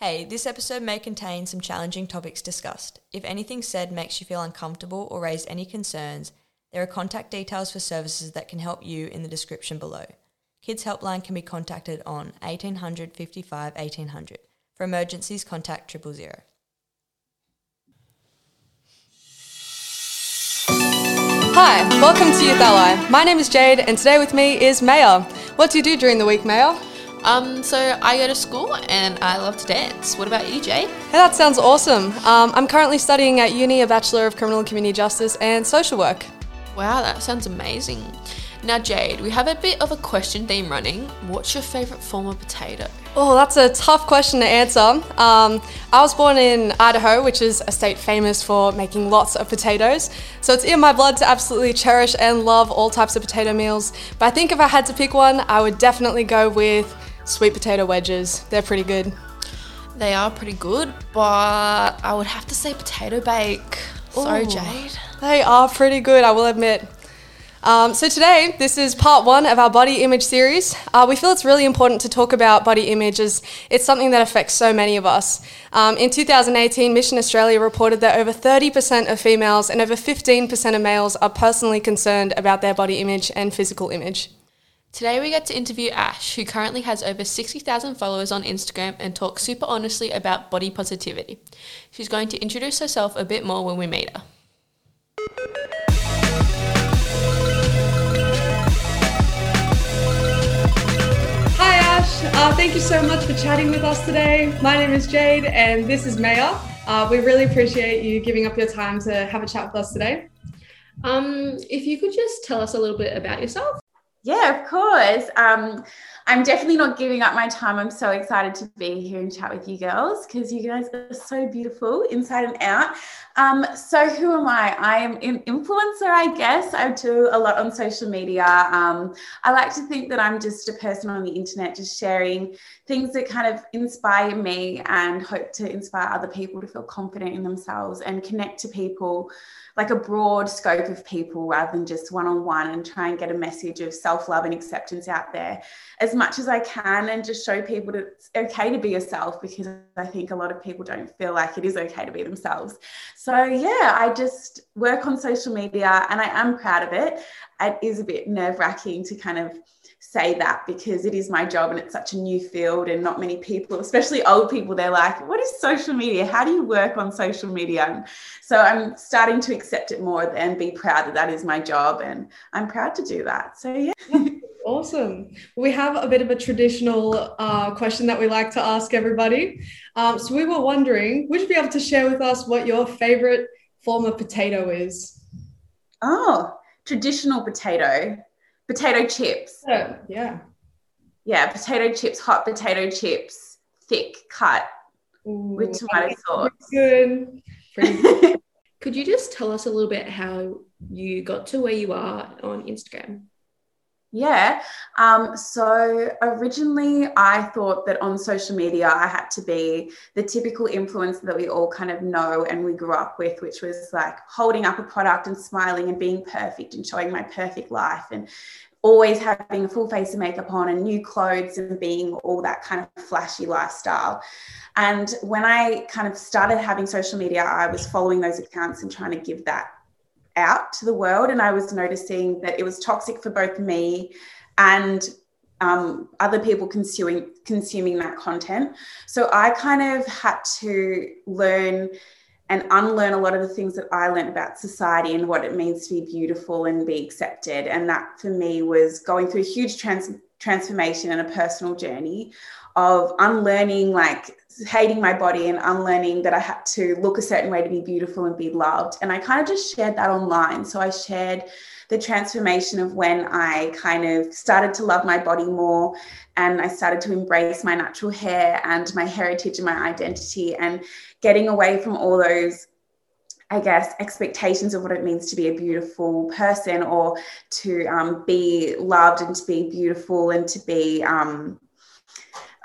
Hey, this episode may contain some challenging topics discussed. If anything said makes you feel uncomfortable or raise any concerns, there are contact details for services that can help you in the description below. Kids Helpline can be contacted on 1800 55 1800. For emergencies, contact triple zero. Hi, welcome to Youth Ally. My name is Jade, and today with me is Maya. What do you do during the week, Maya? Um, so I go to school and I love to dance. What about you, Jade? Hey, that sounds awesome. Um, I'm currently studying at uni a Bachelor of Criminal and Community Justice and Social Work. Wow, that sounds amazing. Now, Jade, we have a bit of a question theme running. What's your favourite form of potato? Oh, that's a tough question to answer. Um, I was born in Idaho, which is a state famous for making lots of potatoes. So it's in my blood to absolutely cherish and love all types of potato meals. But I think if I had to pick one, I would definitely go with sweet potato wedges. They're pretty good. They are pretty good, but I would have to say potato bake. Sorry, Ooh. Jade. They are pretty good, I will admit. Um, so today, this is part one of our body image series. Uh, we feel it's really important to talk about body image as it's something that affects so many of us. Um, in 2018, Mission Australia reported that over 30% of females and over 15% of males are personally concerned about their body image and physical image. Today we get to interview Ash, who currently has over 60,000 followers on Instagram and talks super honestly about body positivity. She's going to introduce herself a bit more when we meet her. Hi Ash, uh, thank you so much for chatting with us today. My name is Jade and this is Maya. Uh, we really appreciate you giving up your time to have a chat with us today. Um, if you could just tell us a little bit about yourself. Yeah, of course. Um, I'm definitely not giving up my time. I'm so excited to be here and chat with you girls because you guys are so beautiful inside and out. Um, so, who am I? I am an influencer, I guess. I do a lot on social media. Um, I like to think that I'm just a person on the internet, just sharing things that kind of inspire me and hope to inspire other people to feel confident in themselves and connect to people like a broad scope of people rather than just one on one and try and get a message of self love and acceptance out there as much as I can and just show people that it's okay to be yourself because I think a lot of people don't feel like it is okay to be themselves. So, yeah, I just work on social media and I am proud of it. It is a bit nerve wracking to kind of say that because it is my job and it's such a new field and not many people especially old people they're like what is social media? How do you work on social media? So i'm starting to accept it more and be proud that that is my job and i'm proud to do that. So yeah Awesome. We have a bit of a traditional uh, question that we like to ask everybody. Um, so we were wondering, would you be able to share with us what your favorite form of potato is? oh traditional potato potato chips Yeah. Yeah. yeah potato chips hot potato chips thick cut with tomato sauce Good. Pretty good. Could you just tell us a little bit how you got to where you are on Instagram? Yeah. Um, so originally, I thought that on social media, I had to be the typical influencer that we all kind of know and we grew up with, which was like holding up a product and smiling and being perfect and showing my perfect life and always having a full face of makeup on and new clothes and being all that kind of flashy lifestyle. And when I kind of started having social media, I was following those accounts and trying to give that out to the world and i was noticing that it was toxic for both me and um, other people consuming consuming that content. So i kind of had to learn and unlearn a lot of the things that i learned about society and what it means to be beautiful and be accepted and that for me was going through a huge trans- transformation and a personal journey of unlearning like hating my body and unlearning that I had to look a certain way to be beautiful and be loved. And I kind of just shared that online. So I shared the transformation of when I kind of started to love my body more and I started to embrace my natural hair and my heritage and my identity and getting away from all those I guess, expectations of what it means to be a beautiful person or to um, be loved and to be beautiful and to be um,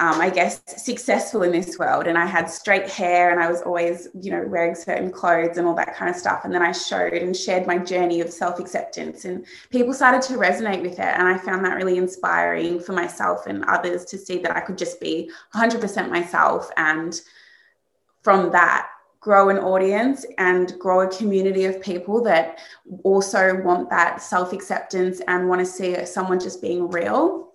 um, I guess, successful in this world. And I had straight hair and I was always, you know, wearing certain clothes and all that kind of stuff. And then I showed and shared my journey of self acceptance, and people started to resonate with it. And I found that really inspiring for myself and others to see that I could just be 100% myself. And from that, grow an audience and grow a community of people that also want that self acceptance and want to see someone just being real.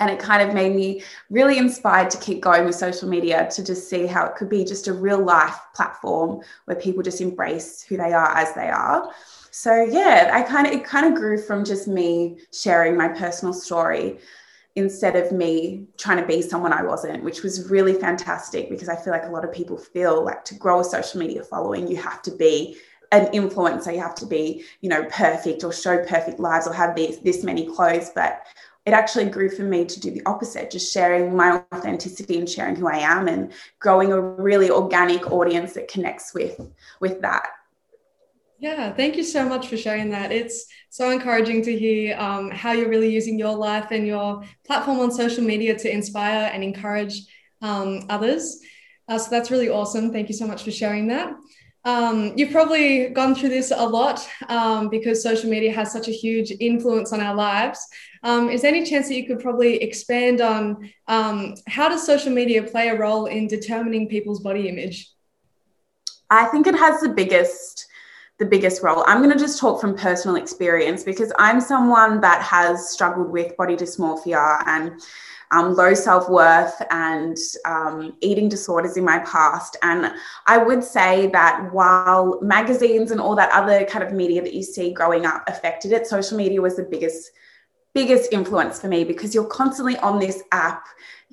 And it kind of made me really inspired to keep going with social media to just see how it could be just a real life platform where people just embrace who they are as they are. So yeah i kind of it kind of grew from just me sharing my personal story instead of me trying to be someone i wasn't which was really fantastic because i feel like a lot of people feel like to grow a social media following you have to be an influencer you have to be you know perfect or show perfect lives or have this this many clothes but it actually grew for me to do the opposite, just sharing my authenticity and sharing who I am and growing a really organic audience that connects with with that. Yeah, thank you so much for sharing that. It's so encouraging to hear um, how you're really using your life and your platform on social media to inspire and encourage um, others. Uh, so that's really awesome. Thank you so much for sharing that. Um, you've probably gone through this a lot um, because social media has such a huge influence on our lives. Um, is there any chance that you could probably expand on um, how does social media play a role in determining people's body image? I think it has the biggest the biggest role. I'm going to just talk from personal experience because I'm someone that has struggled with body dysmorphia and um, low self worth and um, eating disorders in my past. And I would say that while magazines and all that other kind of media that you see growing up affected it, social media was the biggest biggest influence for me because you're constantly on this app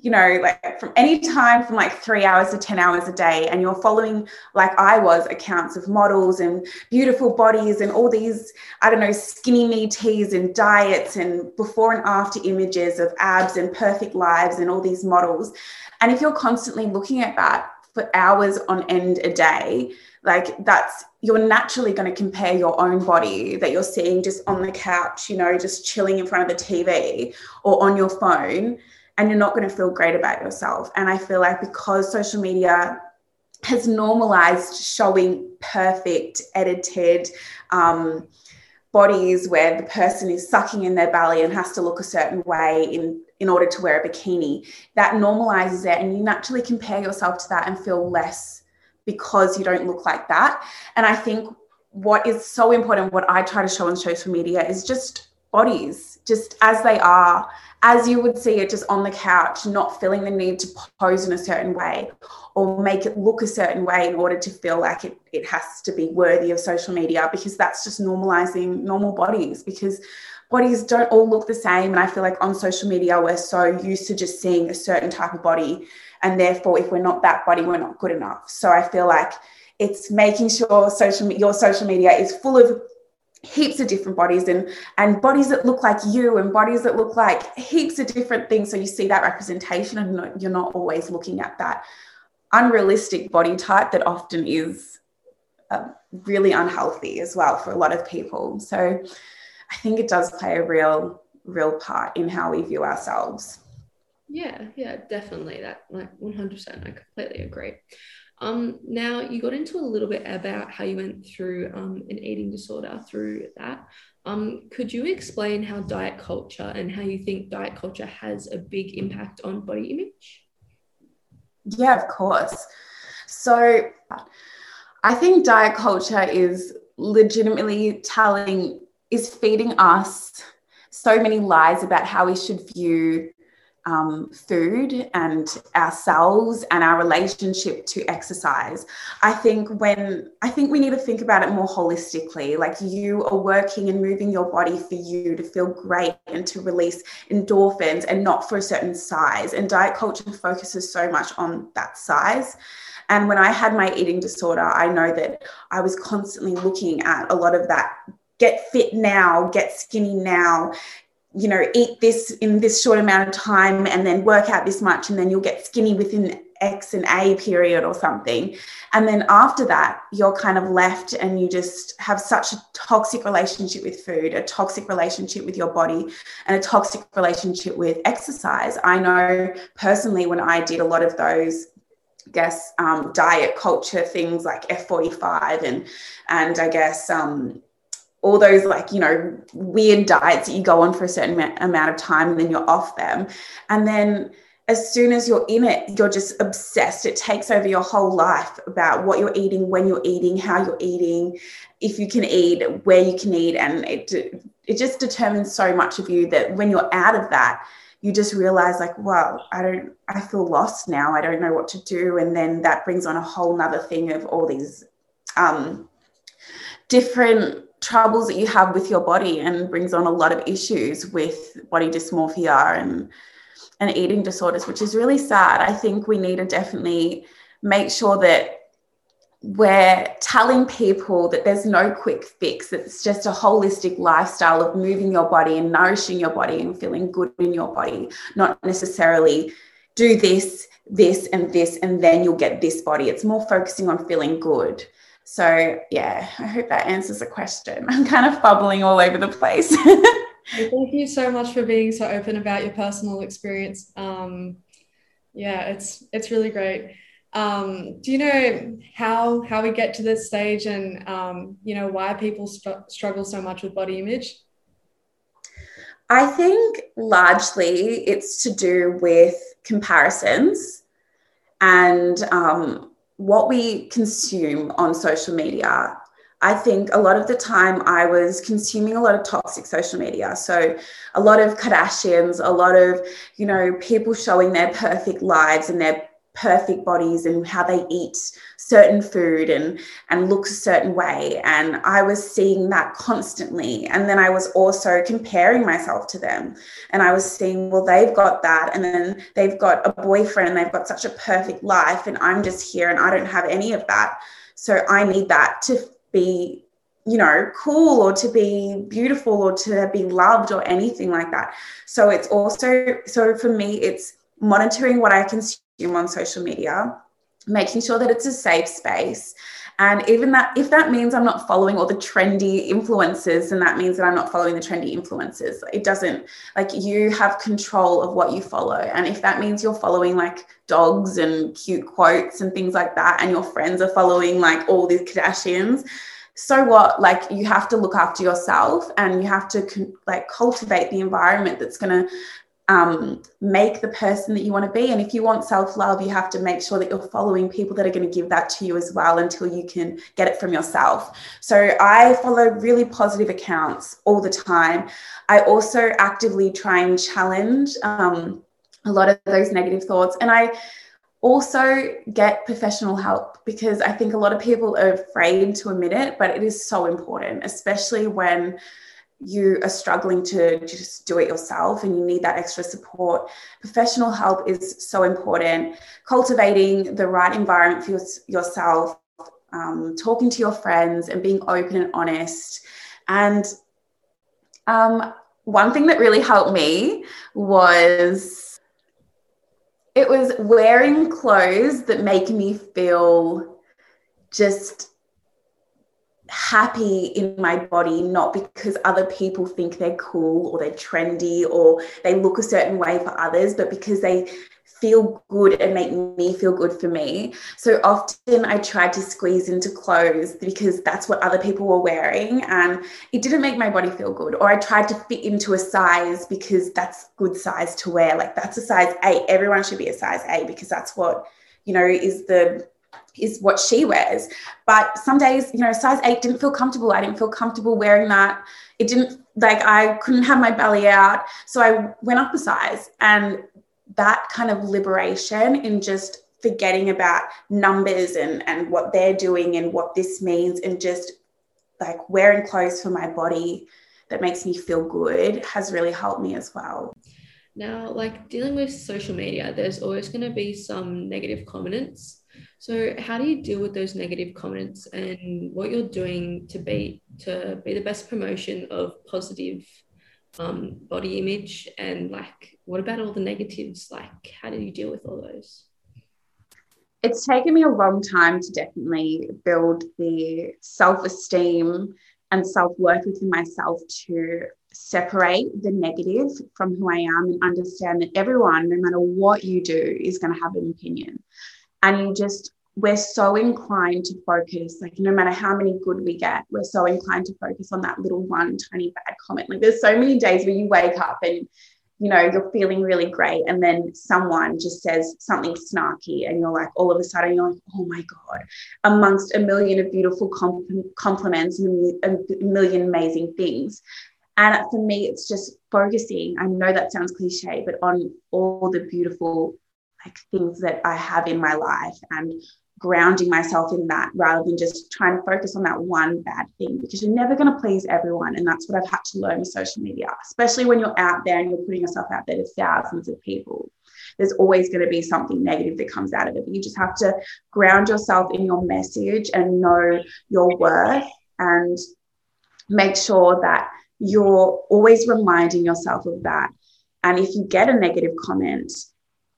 you know, like from any time from like three hours to 10 hours a day, and you're following, like I was, accounts of models and beautiful bodies and all these, I don't know, skinny me teas and diets and before and after images of abs and perfect lives and all these models. And if you're constantly looking at that for hours on end a day, like that's you're naturally going to compare your own body that you're seeing just on the couch, you know, just chilling in front of the TV or on your phone and you're not going to feel great about yourself. And I feel like because social media has normalized showing perfect, edited um, bodies where the person is sucking in their belly and has to look a certain way in, in order to wear a bikini, that normalizes it. And you naturally compare yourself to that and feel less because you don't look like that. And I think what is so important, what I try to show on social media is just bodies, just as they are as you would see it just on the couch, not feeling the need to pose in a certain way or make it look a certain way in order to feel like it, it has to be worthy of social media because that's just normalizing normal bodies because bodies don't all look the same. And I feel like on social media, we're so used to just seeing a certain type of body. And therefore, if we're not that body, we're not good enough. So I feel like it's making sure social your social media is full of heaps of different bodies and and bodies that look like you and bodies that look like heaps of different things. So you see that representation and you're not always looking at that unrealistic body type that often is uh, really unhealthy as well for a lot of people. So i think it does play a real real part in how we view ourselves. Yeah yeah definitely. That like 100% i completely agree um, now, you got into a little bit about how you went through um, an eating disorder through that. Um, could you explain how diet culture and how you think diet culture has a big impact on body image? Yeah, of course. So, I think diet culture is legitimately telling, is feeding us so many lies about how we should view um, food and ourselves and our relationship to exercise. I think when I think we need to think about it more holistically. Like you are working and moving your body for you to feel great and to release endorphins and not for a certain size. And diet culture focuses so much on that size. And when I had my eating disorder, I know that I was constantly looking at a lot of that get fit now, get skinny now, you know, eat this in this short amount of time and then work out this much, and then you'll get skinny within X and A period or something. And then after that, you're kind of left and you just have such a toxic relationship with food, a toxic relationship with your body, and a toxic relationship with exercise. I know personally when I did a lot of those guess um, diet culture things like F45 and and I guess um, all those like you know weird diets that you go on for a certain amount of time and then you're off them. And then as soon as you're in it you're just obsessed. It takes over your whole life about what you're eating when you're eating how you're eating if you can eat where you can eat. And it it just determines so much of you that when you're out of that you just realize like wow i don't i feel lost now. I don't know what to do. And then that brings on a whole nother thing of all these um, different troubles that you have with your body and brings on a lot of issues with body dysmorphia and and eating disorders which is really sad. I think we need to definitely make sure that we're telling people that there's no quick fix it's just a holistic lifestyle of moving your body and nourishing your body and feeling good in your body not necessarily do this this and this and then you'll get this body. It's more focusing on feeling good so, yeah, I hope that answers the question. I'm kind of bubbling all over the place. Thank you so much for being so open about your personal experience. Um, yeah, it's it's really great. Um, do you know how how we get to this stage and um, you know why people str- struggle so much with body image? I think largely it's to do with comparisons and um, what we consume on social media I think a lot of the time I was consuming a lot of toxic social media. So a lot of Kardashians, a lot of, you know, people showing their perfect lives and their perfect bodies and how they eat certain food and and look a certain way. And i was seeing that constantly. And then i was also comparing myself to them. And i was seeing well they've got that. And then they've got a boyfriend they've got such a perfect life. And i'm just here and i don't have any of that. So i need that to be you know cool or to be beautiful or to be loved or anything like that. So it's also so for me it's monitoring what i consume on social media, making sure that it's a safe space. And even that, if that means I'm not following all the trendy influencers, and that means that I'm not following the trendy influencers, it doesn't like you have control of what you follow. And if that means you're following like dogs and cute quotes and things like that, and your friends are following like all these Kardashians, so what like you have to look after yourself and you have to like cultivate the environment that's going to um, make the person that you want to be. And if you want self love, you have to make sure that you're following people that are going to give that to you as well until you can get it from yourself. So I follow really positive accounts all the time. I also actively try and challenge um, a lot of those negative thoughts. And I also get professional help because I think a lot of people are afraid to admit it, but it is so important, especially when you are struggling to just do it yourself and you need that extra support, professional help is so important. Cultivating the right environment for yourself, um, talking to your friends, and being open and honest. And um, one thing that really helped me was it was wearing clothes that make me feel just happy in my body, not because other people think they're cool or they're trendy or they look a certain way for others, but because they feel good and make me feel good for me. So often I tried to squeeze into clothes because that's what other people were wearing and it didn't make my body feel good. Or I tried to fit into a size because that's good size to wear. Like that's a size 8. Everyone should be a size 8 because that's what, you know, is the is what she wears. But some days, you know, size eight didn't feel comfortable. I didn't feel comfortable wearing that. It didn't like I couldn't have my belly out. So I went up a size. And that kind of liberation in just forgetting about numbers and, and what they're doing and what this means and just like wearing clothes for my body that makes me feel good has really helped me as well. Now, like dealing with social media, there's always going to be some negative comments so how do you deal with those negative comments and what you're doing to be to be the best promotion of positive um, body image and like what about all the negatives? Like how do you deal with all those? it's taken me a long time to definitely build the self esteem and self worth within myself to separate the negative from who I am and understand that everyone, no matter what you do, is going to have an opinion. And you just, we're so inclined to focus, like no matter how many good we get, we're so inclined to focus on that little one tiny bad comment. Like there's so many days where you wake up and you know, you're feeling really great. And then someone just says something snarky, and you're like, all of a sudden, you're like, oh my God, amongst a million of beautiful compliments and a million amazing things. And for me, it's just focusing. I know that sounds cliche, but on all the beautiful like things that I have in my life and grounding myself in that rather than just trying to focus on that one bad thing because you're never going to please everyone. And that's what I've had to learn with social media, especially when you're out there and you're putting yourself out there to thousands of people. There's always going to be something negative that comes out of it. But you just have to ground yourself in your message and know your worth and make sure that you're always reminding yourself of that. And if you get a negative comment,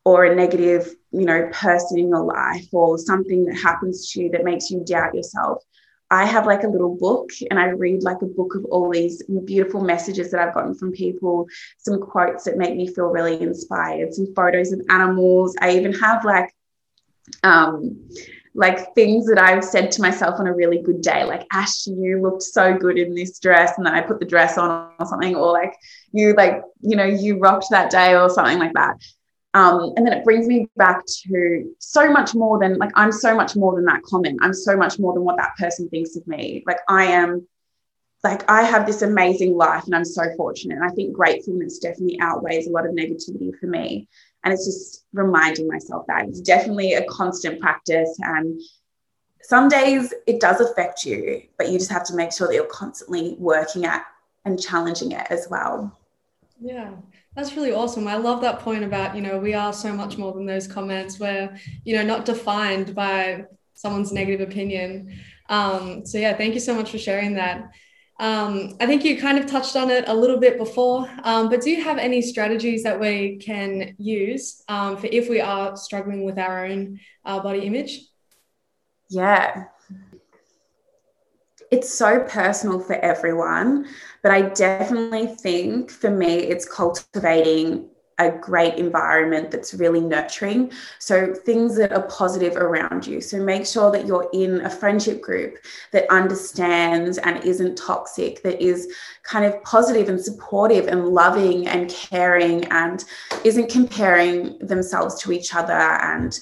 or a negative, you know, person in your life or something that happens to you that makes you doubt yourself, I have like a little book and I read like a book of all these beautiful messages that I've gotten from people, some quotes that make me feel really inspired, some photos of animals. I even have like um like things that I've said to myself on a really good day, like Ash, you looked so good in this dress, and then I put the dress on or something, or like you like, you know, you rocked that day or something like that. Um, and then it brings me back to so much more than like I'm so much more than that comment. I'm so much more than what that person thinks of me. Like I am like I have this amazing life and I'm so fortunate. And I think gratefulness definitely outweighs a lot of negativity for me. And it's just reminding myself that it's definitely a constant practice. And some days it does affect you, but you just have to make sure that you're constantly working at and challenging it as well. Yeah. That's really awesome. I love that point about, you know, we are so much more than those comments where, you know, not defined by someone's negative opinion. Um, so, yeah, thank you so much for sharing that. Um, I think you kind of touched on it a little bit before, um, but do you have any strategies that we can use um, for if we are struggling with our own uh, body image? Yeah, it's so personal for everyone, but I definitely think for me, it's cultivating a great environment that's really nurturing. So, things that are positive around you. So, make sure that you're in a friendship group that understands and isn't toxic, that is kind of positive and supportive and loving and caring and isn't comparing themselves to each other and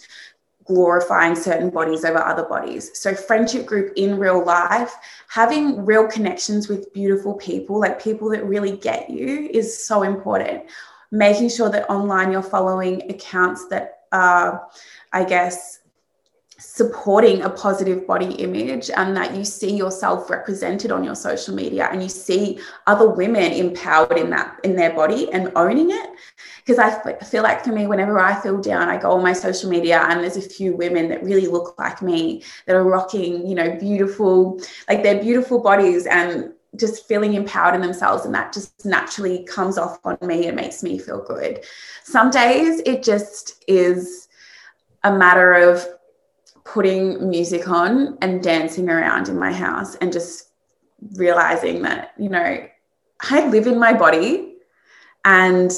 glorifying certain bodies over other bodies. So, friendship group in real life, having real connections with beautiful people, like people that really get you, is so important. Making sure that online you're following accounts that are, I guess, supporting a positive body image and that you see yourself represented on your social media and you see other women empowered in that in their body and owning it. Because I feel like for me whenever i feel down i go on my social media and there's a few women that really look like me that are rocking you know beautiful like their beautiful bodies and just feeling empowered in themselves and that just naturally comes off on me and makes me feel good. Some days it just is a matter of putting music on and dancing around in my house and just realizing that, you know, I live in my body and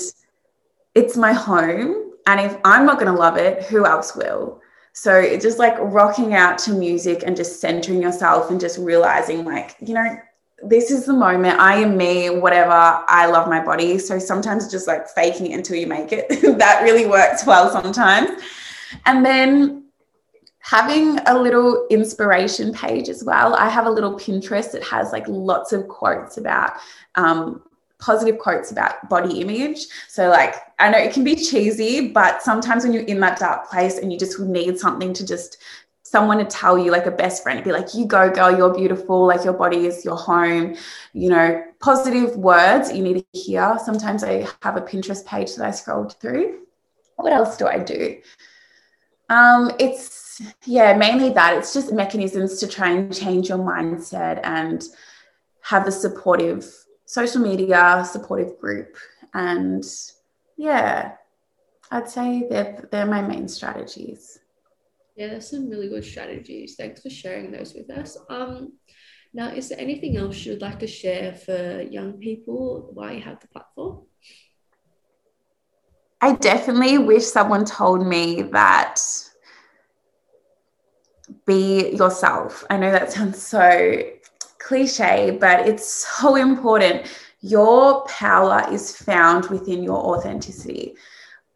it's my home. And if I'm not going to love it, who else will? So it's just like rocking out to music and just centering yourself and just realizing, like, you know, this is the moment. I am me, whatever. I love my body. So sometimes just like faking it until you make it. that really works well sometimes. And then having a little inspiration page as well. I have a little Pinterest that has like lots of quotes about um, positive quotes about body image. So, like, I know it can be cheesy, but sometimes when you're in that dark place and you just need something to just someone to tell you, like a best friend, be like, you go, girl, you're beautiful, like your body is your home, you know, positive words you need to hear. Sometimes I have a Pinterest page that I scrolled through. What else do I do? Um, it's yeah, mainly that. It's just mechanisms to try and change your mindset and have a supportive social media, supportive group. And yeah, I'd say they're, they're my main strategies. Yeah, that's some really good strategies. Thanks for sharing those with us. Um, now, is there anything else you'd like to share for young people while you have the platform? I definitely wish someone told me that be yourself. I know that sounds so cliche, but it's so important. Your power is found within your authenticity.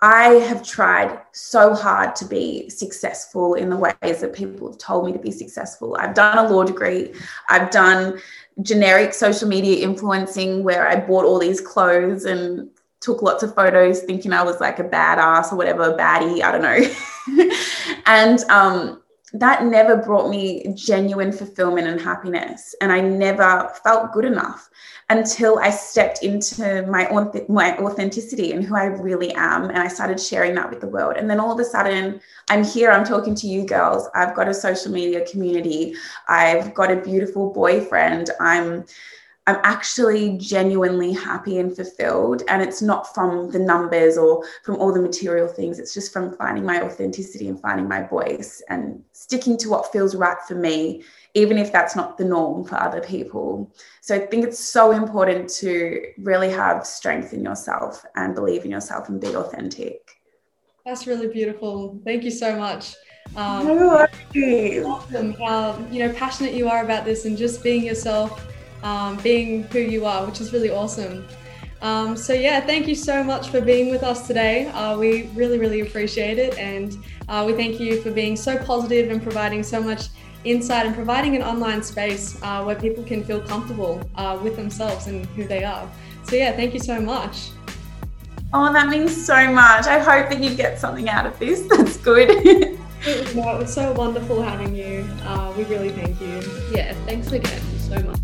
I have tried so hard to be successful in the ways that people have told me to be successful. I've done a law degree, I've done generic social media influencing where I bought all these clothes and took lots of photos thinking I was like a badass or whatever, baddie, I don't know. and um, that never brought me genuine fulfillment and happiness. And I never felt good enough until I stepped into my, my authenticity and who I really am. And I started sharing that with the world. And then all of a sudden, I'm here, I'm talking to you girls. I've got a social media community, I've got a beautiful boyfriend. I'm I'm actually genuinely happy and fulfilled. And it's not from the numbers or from all the material things. It's just from finding my authenticity and finding my voice and sticking to what feels right for me, even if that's not the norm for other people. So I think it's so important to really have strength in yourself and believe in yourself and be authentic. That's really beautiful. Thank you so much. Um, no awesome how you know passionate you are about this and just being yourself um, being who you are, which is really awesome. Um, so, yeah, thank you so much for being with us today. Uh, we really, really appreciate it. And uh, we thank you for being so positive and providing so much insight and providing an online space uh, where people can feel comfortable uh, with themselves and who they are. So, yeah, thank you so much. Oh, that means so much. I hope that you get something out of this. That's good. it, was, no, it was so wonderful having you. Uh, we really thank you. Yeah, thanks again so much.